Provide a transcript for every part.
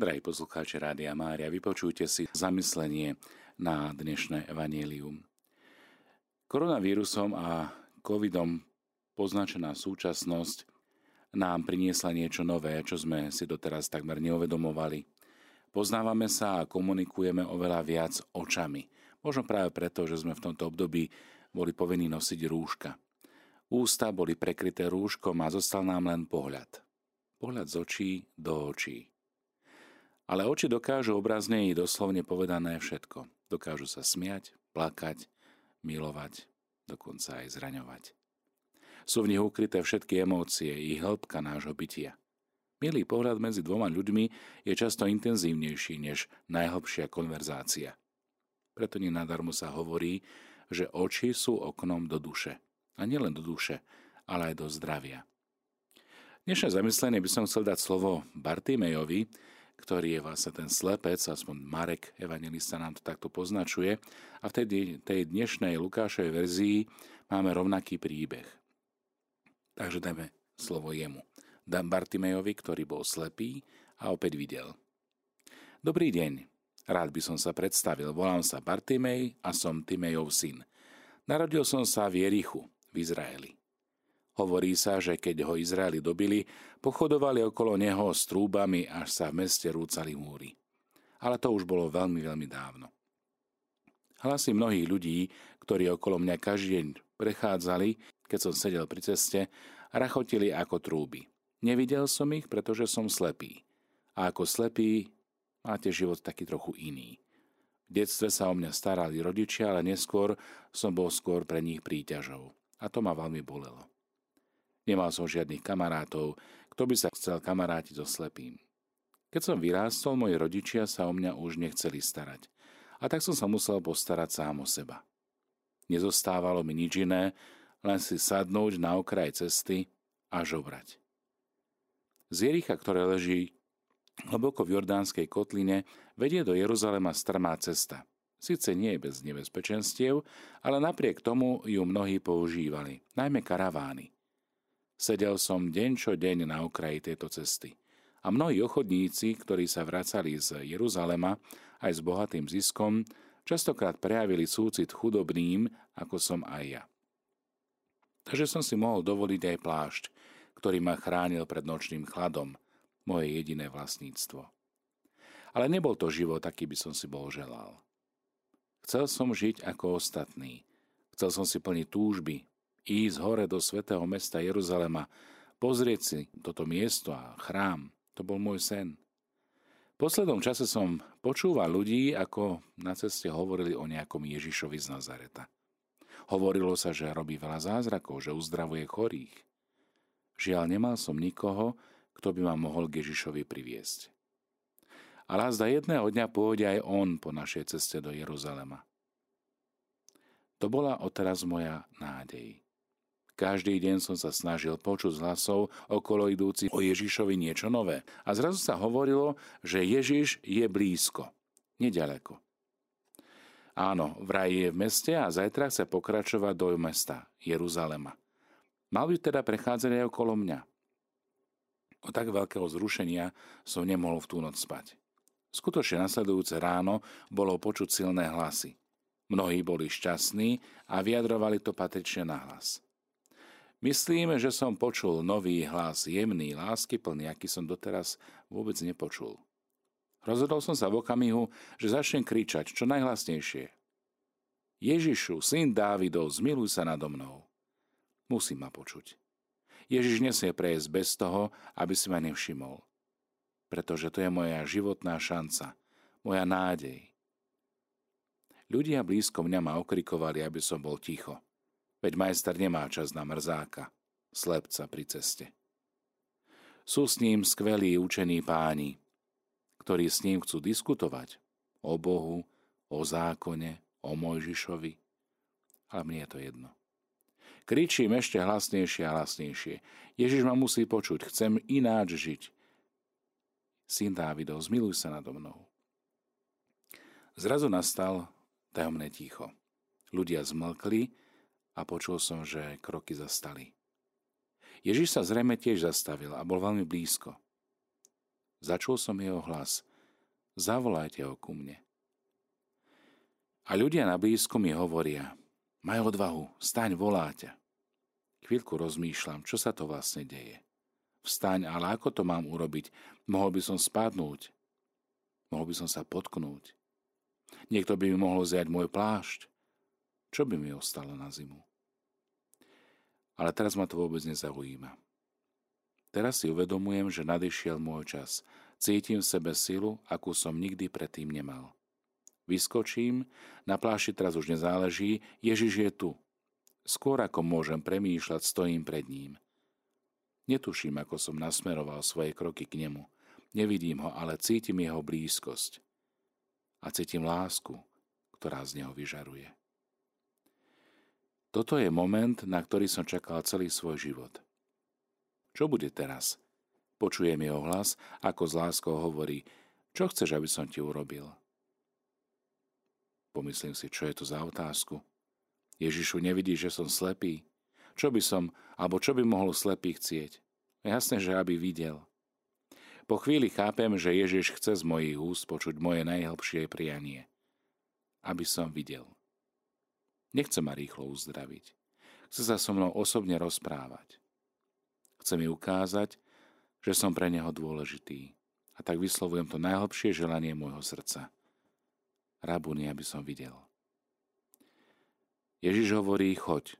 Drahí poslucháči Rádia Mária, vypočujte si zamyslenie na dnešné evanílium. Koronavírusom a covidom poznačená súčasnosť nám priniesla niečo nové, čo sme si doteraz takmer neuvedomovali. Poznávame sa a komunikujeme oveľa viac očami. Možno práve preto, že sme v tomto období boli povinní nosiť rúška. Ústa boli prekryté rúškom a zostal nám len pohľad. Pohľad z očí do očí. Ale oči dokážu obrazne i doslovne povedané všetko. Dokážu sa smiať, plakať, milovať, dokonca aj zraňovať. Sú v nich ukryté všetky emócie i hĺbka nášho bytia. Milý pohľad medzi dvoma ľuďmi je často intenzívnejší než najhlbšia konverzácia. Preto nenadarmo sa hovorí, že oči sú oknom do duše. A nielen do duše, ale aj do zdravia. Dnešné zamyslenie by som chcel dať slovo Bartimejovi, ktorý je vlastne ten slepec, aspoň Marek, evangelista nám to takto poznačuje. A v tej, tej dnešnej Lukášovej verzii máme rovnaký príbeh. Takže dáme slovo jemu. Dám Bartimejovi, ktorý bol slepý a opäť videl. Dobrý deň, rád by som sa predstavil. Volám sa Bartimej a som Timejov syn. Narodil som sa v Jerichu, v Izraeli. Hovorí sa, že keď ho Izraeli dobili, pochodovali okolo neho s trúbami, až sa v meste rúcali múry. Ale to už bolo veľmi, veľmi dávno. Hlasy mnohých ľudí, ktorí okolo mňa každý deň prechádzali, keď som sedel pri ceste, rachotili ako trúby. Nevidel som ich, pretože som slepý. A ako slepý máte život taký trochu iný. V detstve sa o mňa starali rodičia, ale neskôr som bol skôr pre nich príťažou. A to ma veľmi bolelo. Nemal som žiadnych kamarátov, kto by sa chcel kamarátiť so slepým. Keď som vyrástol, moji rodičia sa o mňa už nechceli starať. A tak som sa musel postarať sám o seba. Nezostávalo mi nič iné, len si sadnúť na okraj cesty a žobrať. Z Jericha, ktoré leží hlboko v Jordánskej kotline, vedie do Jeruzalema strmá cesta. Sice nie je bez nebezpečenstiev, ale napriek tomu ju mnohí používali, najmä karavány. Sedel som deň čo deň na okraji tejto cesty. A mnohí ochodníci, ktorí sa vracali z Jeruzalema aj s bohatým ziskom, častokrát prejavili súcit chudobným, ako som aj ja. Takže som si mohol dovoliť aj plášť, ktorý ma chránil pred nočným chladom, moje jediné vlastníctvo. Ale nebol to život, aký by som si bol želal. Chcel som žiť ako ostatní. Chcel som si plniť túžby, ísť hore do svätého mesta Jeruzalema, pozrieť si toto miesto a chrám. To bol môj sen. V poslednom čase som počúval ľudí, ako na ceste hovorili o nejakom Ježišovi z Nazareta. Hovorilo sa, že robí veľa zázrakov, že uzdravuje chorých. Žiaľ, nemal som nikoho, kto by ma mohol k Ježišovi priviesť. Ale zda jedného dňa pôjde aj on po našej ceste do Jeruzalema. To bola odteraz moja nádej. Každý deň som sa snažil počuť z hlasov okolo idúcich o Ježišovi niečo nové. A zrazu sa hovorilo, že Ježiš je blízko, nedaleko. Áno, vraj je v meste a zajtra chce pokračovať do mesta, Jeruzalema. Mal by teda prechádzať aj okolo mňa. O tak veľkého zrušenia som nemohol v tú noc spať. Skutočne nasledujúce ráno bolo počuť silné hlasy. Mnohí boli šťastní a vyjadrovali to patrične na hlas. Myslím, že som počul nový hlas, jemný, láskyplný, aký som doteraz vôbec nepočul. Rozhodol som sa v okamihu, že začnem kričať čo najhlasnejšie. Ježišu, syn Dávidov, zmiluj sa nado mnou. Musím ma počuť. Ježiš nesie prejsť bez toho, aby si ma nevšimol. Pretože to je moja životná šanca, moja nádej. Ľudia blízko mňa ma okrikovali, aby som bol ticho. Veď majster nemá čas na mrzáka, slepca pri ceste. Sú s ním skvelí učení páni, ktorí s ním chcú diskutovať o Bohu, o zákone, o Mojžišovi. Ale mne je to jedno. Kričím ešte hlasnejšie a hlasnejšie. Ježiš ma musí počuť, chcem ináč žiť. Syn Dávidov, zmiluj sa nado mnou. Zrazu nastal tajomné ticho. Ľudia zmlkli a počul som, že kroky zastali. Ježiš sa zrejme tiež zastavil a bol veľmi blízko. Začul som jeho hlas. zavolajte ho ku mne. A ľudia na blízku mi hovoria, maj odvahu, staň, voláte. Chvíľku rozmýšľam, čo sa to vlastne deje. Vstaň, ale ako to mám urobiť? Mohol by som spadnúť. Mohol by som sa potknúť. Niekto by mi mohol zjať môj plášť. Čo by mi ostalo na zimu? Ale teraz ma to vôbec nezaujíma. Teraz si uvedomujem, že nadišiel môj čas. Cítim v sebe silu, akú som nikdy predtým nemal. Vyskočím, na pláši teraz už nezáleží, Ježiš je tu. Skôr ako môžem premýšľať, stojím pred ním. Netuším, ako som nasmeroval svoje kroky k nemu. Nevidím ho, ale cítim jeho blízkosť. A cítim lásku, ktorá z neho vyžaruje. Toto je moment, na ktorý som čakal celý svoj život. Čo bude teraz? Počujem jeho hlas, ako s láskou hovorí, čo chceš, aby som ti urobil? Pomyslím si, čo je to za otázku. Ježišu, nevidíš, že som slepý? Čo by som, alebo čo by mohol slepý chcieť? Jasné, že aby videl. Po chvíli chápem, že Ježiš chce z mojich úst počuť moje najhlbšie prianie. Aby som videl. Nechce ma rýchlo uzdraviť. Chce sa so mnou osobne rozprávať. Chce mi ukázať, že som pre neho dôležitý. A tak vyslovujem to najhlbšie želanie môjho srdca – Rabuni, aby som videl. Ježiš hovorí, choď,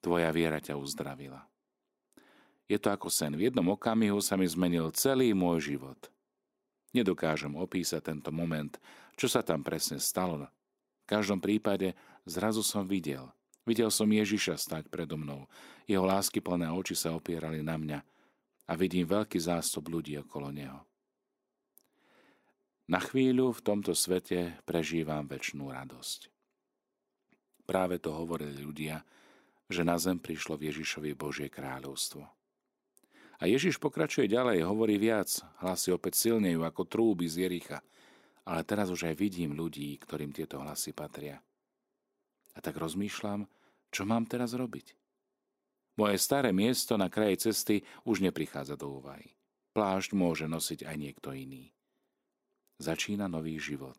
tvoja viera ťa uzdravila. Je to ako sen. V jednom okamihu sa mi zmenil celý môj život. Nedokážem opísať tento moment, čo sa tam presne stalo. Každom prípade zrazu som videl. Videl som Ježiša stať predo mnou. Jeho lásky plné oči sa opierali na mňa a vidím veľký zástup ľudí okolo neho. Na chvíľu v tomto svete prežívam väčšnú radosť. Práve to hovorili ľudia, že na zem prišlo v Ježišovi Božie kráľovstvo. A Ježiš pokračuje ďalej, hovorí viac, hlasy opäť silnejú ako trúby z Jericha, ale teraz už aj vidím ľudí, ktorým tieto hlasy patria. A tak rozmýšľam, čo mám teraz robiť. Moje staré miesto na kraji cesty už neprichádza do úvahy. Plášť môže nosiť aj niekto iný začína nový život.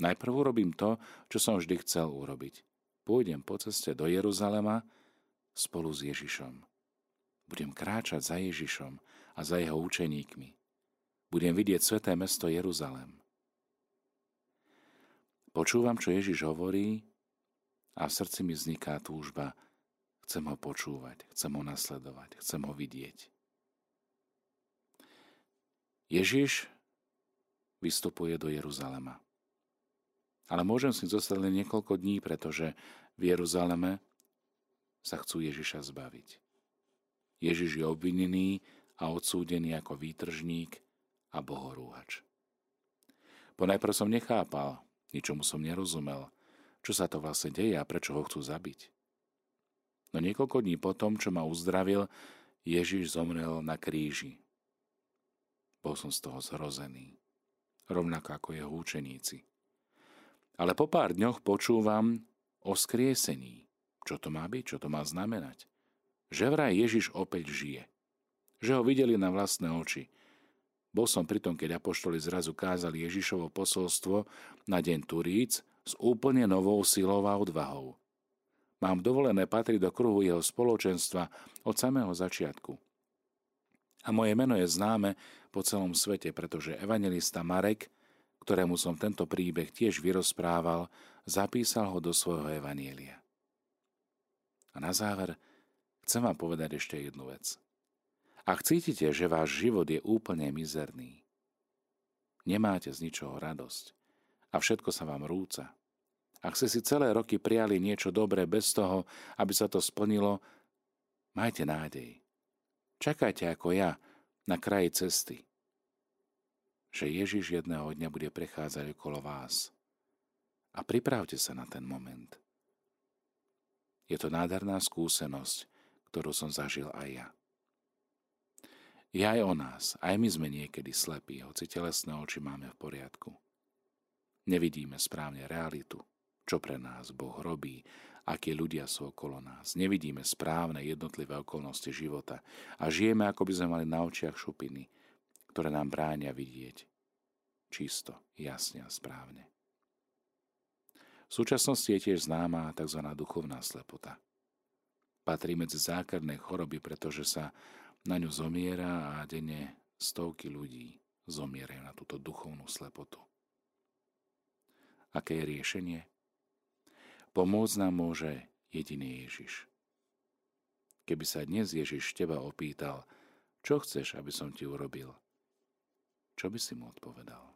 Najprv urobím to, čo som vždy chcel urobiť. Pôjdem po ceste do Jeruzalema spolu s Ježišom. Budem kráčať za Ježišom a za jeho učeníkmi. Budem vidieť sveté mesto Jeruzalem. Počúvam, čo Ježiš hovorí a v srdci mi vzniká túžba. Chcem ho počúvať, chcem ho nasledovať, chcem ho vidieť. Ježiš vystupuje do Jeruzalema. Ale môžem si zostať len niekoľko dní, pretože v Jeruzaleme sa chcú Ježiša zbaviť. Ježiš je obvinený a odsúdený ako výtržník a bohorúhač. Ponajprv som nechápal, ničomu som nerozumel, čo sa to vlastne deje a prečo ho chcú zabiť. No niekoľko dní potom, čo ma uzdravil, Ježiš zomrel na kríži. Bol som z toho zhrozený rovnako ako jeho učeníci. Ale po pár dňoch počúvam o skriesení. Čo to má byť? Čo to má znamenať? Že vraj Ježiš opäť žije. Že ho videli na vlastné oči. Bol som pri tom, keď apoštoli zrazu kázali Ježišovo posolstvo na deň Turíc s úplne novou silou a odvahou. Mám dovolené patriť do kruhu jeho spoločenstva od samého začiatku. A moje meno je známe po celom svete, pretože evangelista Marek, ktorému som tento príbeh tiež vyrozprával, zapísal ho do svojho evanielia. A na záver chcem vám povedať ešte jednu vec. Ak cítite, že váš život je úplne mizerný, nemáte z ničoho radosť a všetko sa vám rúca, ak ste si celé roky prijali niečo dobré bez toho, aby sa to splnilo, majte nádej. Čakajte ako ja na kraji cesty, že Ježiš jedného dňa bude prechádzať okolo vás. A pripravte sa na ten moment. Je to nádherná skúsenosť, ktorú som zažil aj ja. Je aj o nás, aj my sme niekedy slepí, hoci telesné oči máme v poriadku. Nevidíme správne realitu, čo pre nás Boh robí akí ľudia sú okolo nás. Nevidíme správne jednotlivé okolnosti života a žijeme, ako by sme mali na očiach šupiny, ktoré nám bránia vidieť. čisto, jasne a správne. V súčasnosti je tiež známa tzv. duchovná slepota. Patrí medzi základné choroby, pretože sa na ňu zomiera a denne stovky ľudí zomierajú na túto duchovnú slepotu. Aké je riešenie? Pomôcť nám môže jediný Ježiš. Keby sa dnes Ježiš teba opýtal, čo chceš, aby som ti urobil, čo by si mu odpovedal?